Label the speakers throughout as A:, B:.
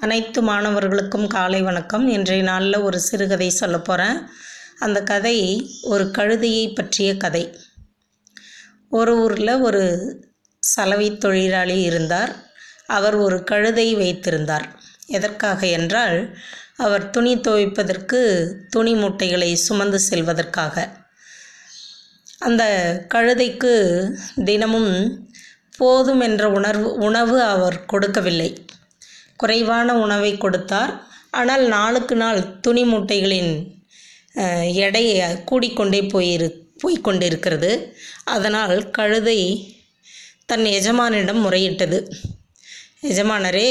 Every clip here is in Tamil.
A: அனைத்து மாணவர்களுக்கும் காலை வணக்கம். இன்றைய நாளில் ஒரு சிறுகதை சொல்ல போகிறேன் அந்த கதை ஒரு கழுதையை பற்றிய கதை. ஒரு ஊரில் ஒரு சலவை தொழிலாளி இருந்தார். அவர் ஒரு கழுதை வைத்திருந்தார். எதற்காக என்றால் அவர் துணி துவைப்பதற்கு துணி மூட்டைகளை சுமந்து செல்வதற்காக. அந்த கழுதைக்கு தினமும் போதும் என்ற உணர்வு உணவு அவர் கொடுக்கவில்லை. குறைவான உணவை கொடுத்தார். ஆனால் நாளுக்கு நாள் துணி மூட்டைகளின் அஹ், எடை கூடிக்கொண்டே போயிரு போய்கொண்டிருக்கிறது அதனால் கழுதை தன் எஜமானிடம் முறையிட்டது. எஜமானரே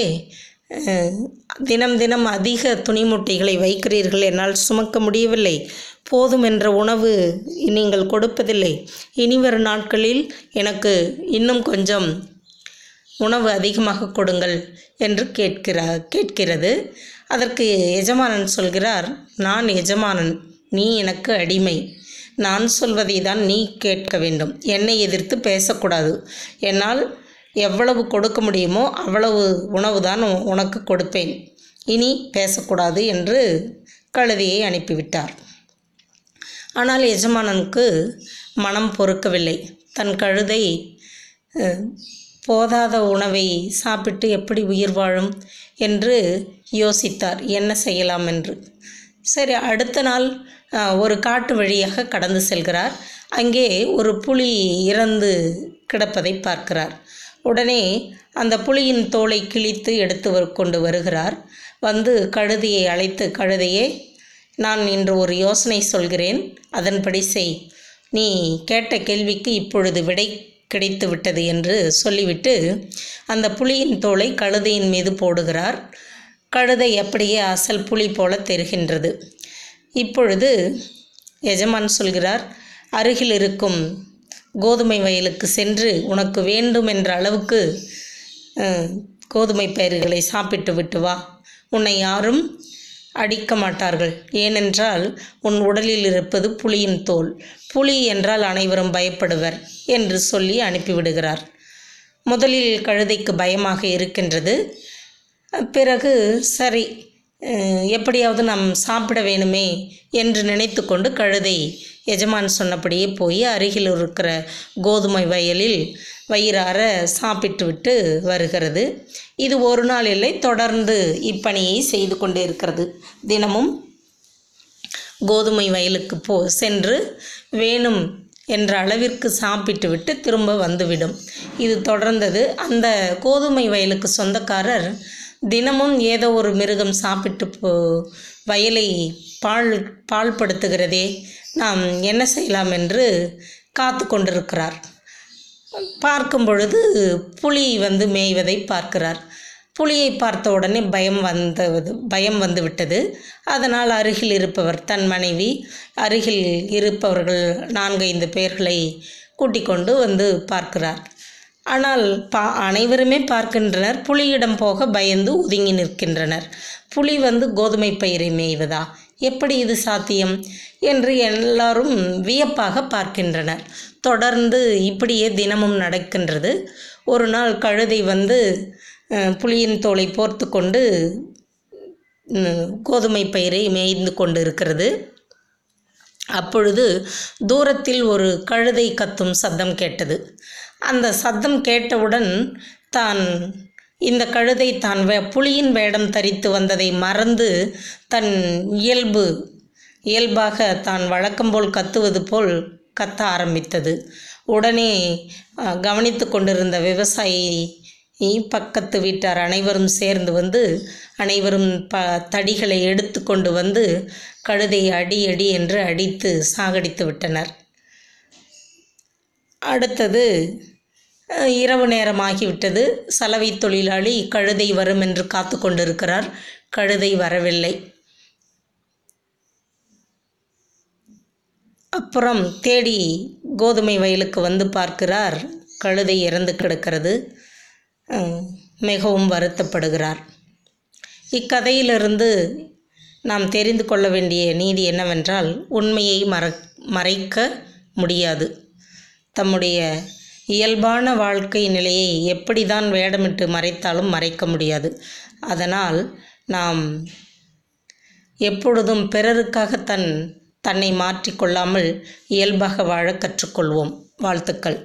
A: தினம் தினம் அதிக துணி மூட்டைகளை வைக்கிறீர்கள். என்னால் சுமக்க முடியவில்லை. போதும் என்ற உணவு நீங்கள் கொடுப்பதில்லை. இனிவரும் நாட்களில் எனக்கு இன்னும் கொஞ்சம் உணவு அதிகமாக கொடுங்கள் என்று கேட்கிறார் கேட்கிறது. அதற்கு எஜமானன் சொல்கிறார் நான் எஜமானன் நீ எனக்கு அடிமை. நான் சொல்வதை தான் நீ கேட்க வேண்டும். என்னை எதிர்த்து பேசக்கூடாது. என்னால் எவ்வளவு கொடுக்க முடியுமோ அவ்வளவு உணவு தான் உனக்கு கொடுப்பேன். இனி பேசக்கூடாது என்று கழுதையை அனுப்பிவிட்டார். ஆனால் எஜமானனுக்கு மனம் பொறுக்கவில்லை. தன் கழுதை போதாத உணவை சாப்பிட்டு எப்படி உயிர் வாழும் என்று யோசித்தார். என்ன செய்யலாம் என்று. சரி அடுத்த நாள் ஒரு காட்டு வழியாக கடந்து செல்கிறார். அங்கே ஒரு புலி இறந்து கிடப்பதை பார்க்கிறார். உடனே அந்த புலியின் தோலை கிழித்து எடுத்து கொண்டு வருகிறார். வந்து கழுதையை அழைத்து கழுதையே நான் இன்று ஒரு யோசனை சொல்கிறேன். அதன்படி செய். நீ கேட்ட கேள்விக்கு இப்பொழுது விடை கிடைத்து விட்டது என்று சொல்லிவிட்டு அந்த புலியின் தோலை கழுதையின் மீது போடுகிறார். கழுதை அப்படியே அசல் புலி போல தெரிகின்றது. இப்பொழுது எஜமான் சொல்கிறார் அருகில் இருக்கும் கோதுமை வயலுக்கு சென்று உனக்கு வேண்டும் என்ற அளவுக்கு கோதுமை பயிர்களை சாப்பிட்டு விட்டு வா. உன்னை யாரும் அடிக்க மாட்டார்கள். ஏனென்றால் உன் உடலில் இருப்பது புலியின் தோல். புலி என்றால் அனைவரும் பயப்படுவர் என்று சொல்லி அனுப்பிவிடுகிறார். முதலில் கழுதைக்கு பயமாக இருக்கின்றது. பிறகு சரி எப்படியாவது நாம் சாப்பிட வேணுமே என்று நினைத்து கொண்டு கழுதை எஜமான் சொன்னபடியே போய் அருகில் இருக்கிற கோதுமை வயலில் வயிறார சாப்பிட்டு விட்டு வருகிறது. இது ஒரு நாள் இல்லை தொடர்ந்து இப்பணியை செய்து கொண்டே இருக்கிறது. தினமும் கோதுமை வயலுக்கு போ சென்று வேணும் என்ற அளவிற்கு சாப்பிட்டு விட்டு திரும்ப வந்துவிடும். இது தொடர்ந்தது. அந்த கோதுமை வயலுக்கு சொந்தக்காரர் தினமும் ஏதோ ஒரு மிருகம் சாப்பிட்டு போ வயலை பால் பாழ்படுத்துகிறதே. நாம் என்ன செய்யலாம் என்று காத்து கொண்டிருக்கிறார். பார்க்கும் பொழுது புலி வந்து மேய்வதை பார்க்கிறார். புலியை பார்த்த உடனே பயம் வந்தது பயம் வந்து விட்டது. அதனால் அருகில் இருப்பவர் தன் மனைவி அருகில் இருப்பவர்கள் நான்கைந்து பேர்களை கூட்டிக் கொண்டு வந்து பார்க்கிறார். ஆனால் பா அனைவருமே பார்க்கின்றனர். புலியிடம் போக பயந்து ஒதுங்கி நிற்கின்றனர். புலி வந்து கோதுமை பயிரை மேய்வதா? எப்படி இது சாத்தியம் என்று எல்லாரும் வியப்பாக பார்க்கின்றனர். தொடர்ந்து இப்படியே தினமும் நடக்கின்றது. ஒரு நாள் கழுதை வந்து புளியின் புலியின் தோலை போர்த்து கொண்டு கோதுமை பயிரை மேய்ந்து கொண்டு இருக்கிறது அப்பொழுது தூரத்தில் ஒரு கழுதை கத்தும் சத்தம் கேட்டது. அந்த சத்தம் கேட்டவுடன் தான் இந்த கழுதை தான் வே புலியின் வேடம் தரித்து வந்ததை மறந்து தன் இயல்பு இயல்பாக தான் வழக்கம்போல் கத்துவது போல் கத்த ஆரம்பித்தது. உடனே கவனித்து கொண்டிருந்த விவசாயி பக்கத்து வீட்டார் அனைவரும் சேர்ந்து வந்து அனைவரும் ப தடிகளை எடுத்து கொண்டு வந்து கழுதையை அடி அடி என்று அடித்து சாகடித்து விட்டனர். அடுத்தது இரவு நேரமாகிவிட்டது. சலவை தொழிலாளி கழுதை வரும் என்று காத்து கொண்டிருக்கிறார். கழுதை வரவில்லை. அப்புறம் தேடி கோதுமை வயலுக்கு வந்து பார்க்கிறார். கழுதை இறந்து கிடக்கிறது. மிகவும் வருத்தப்படுகிறார். இக்கதையிலிருந்து நாம் தெரிந்து கொள்ள வேண்டிய நீதி என்னவென்றால் உண்மையை மற மறைக்க முடியாது. தம்முடைய இயல்பான வாழ்க்கை நிலையை எப்படி தான் வேடமிட்டு மறைத்தாலும் மறைக்க முடியாது. அதனால் நாம் எப்பொழுதும் பிறருக்காக தன் தன்னை மாற்றிக்கொள்ளாமல் இயல்பாக வாழ கற்றுக்கொள்வோம். வாழ்த்துக்கள்.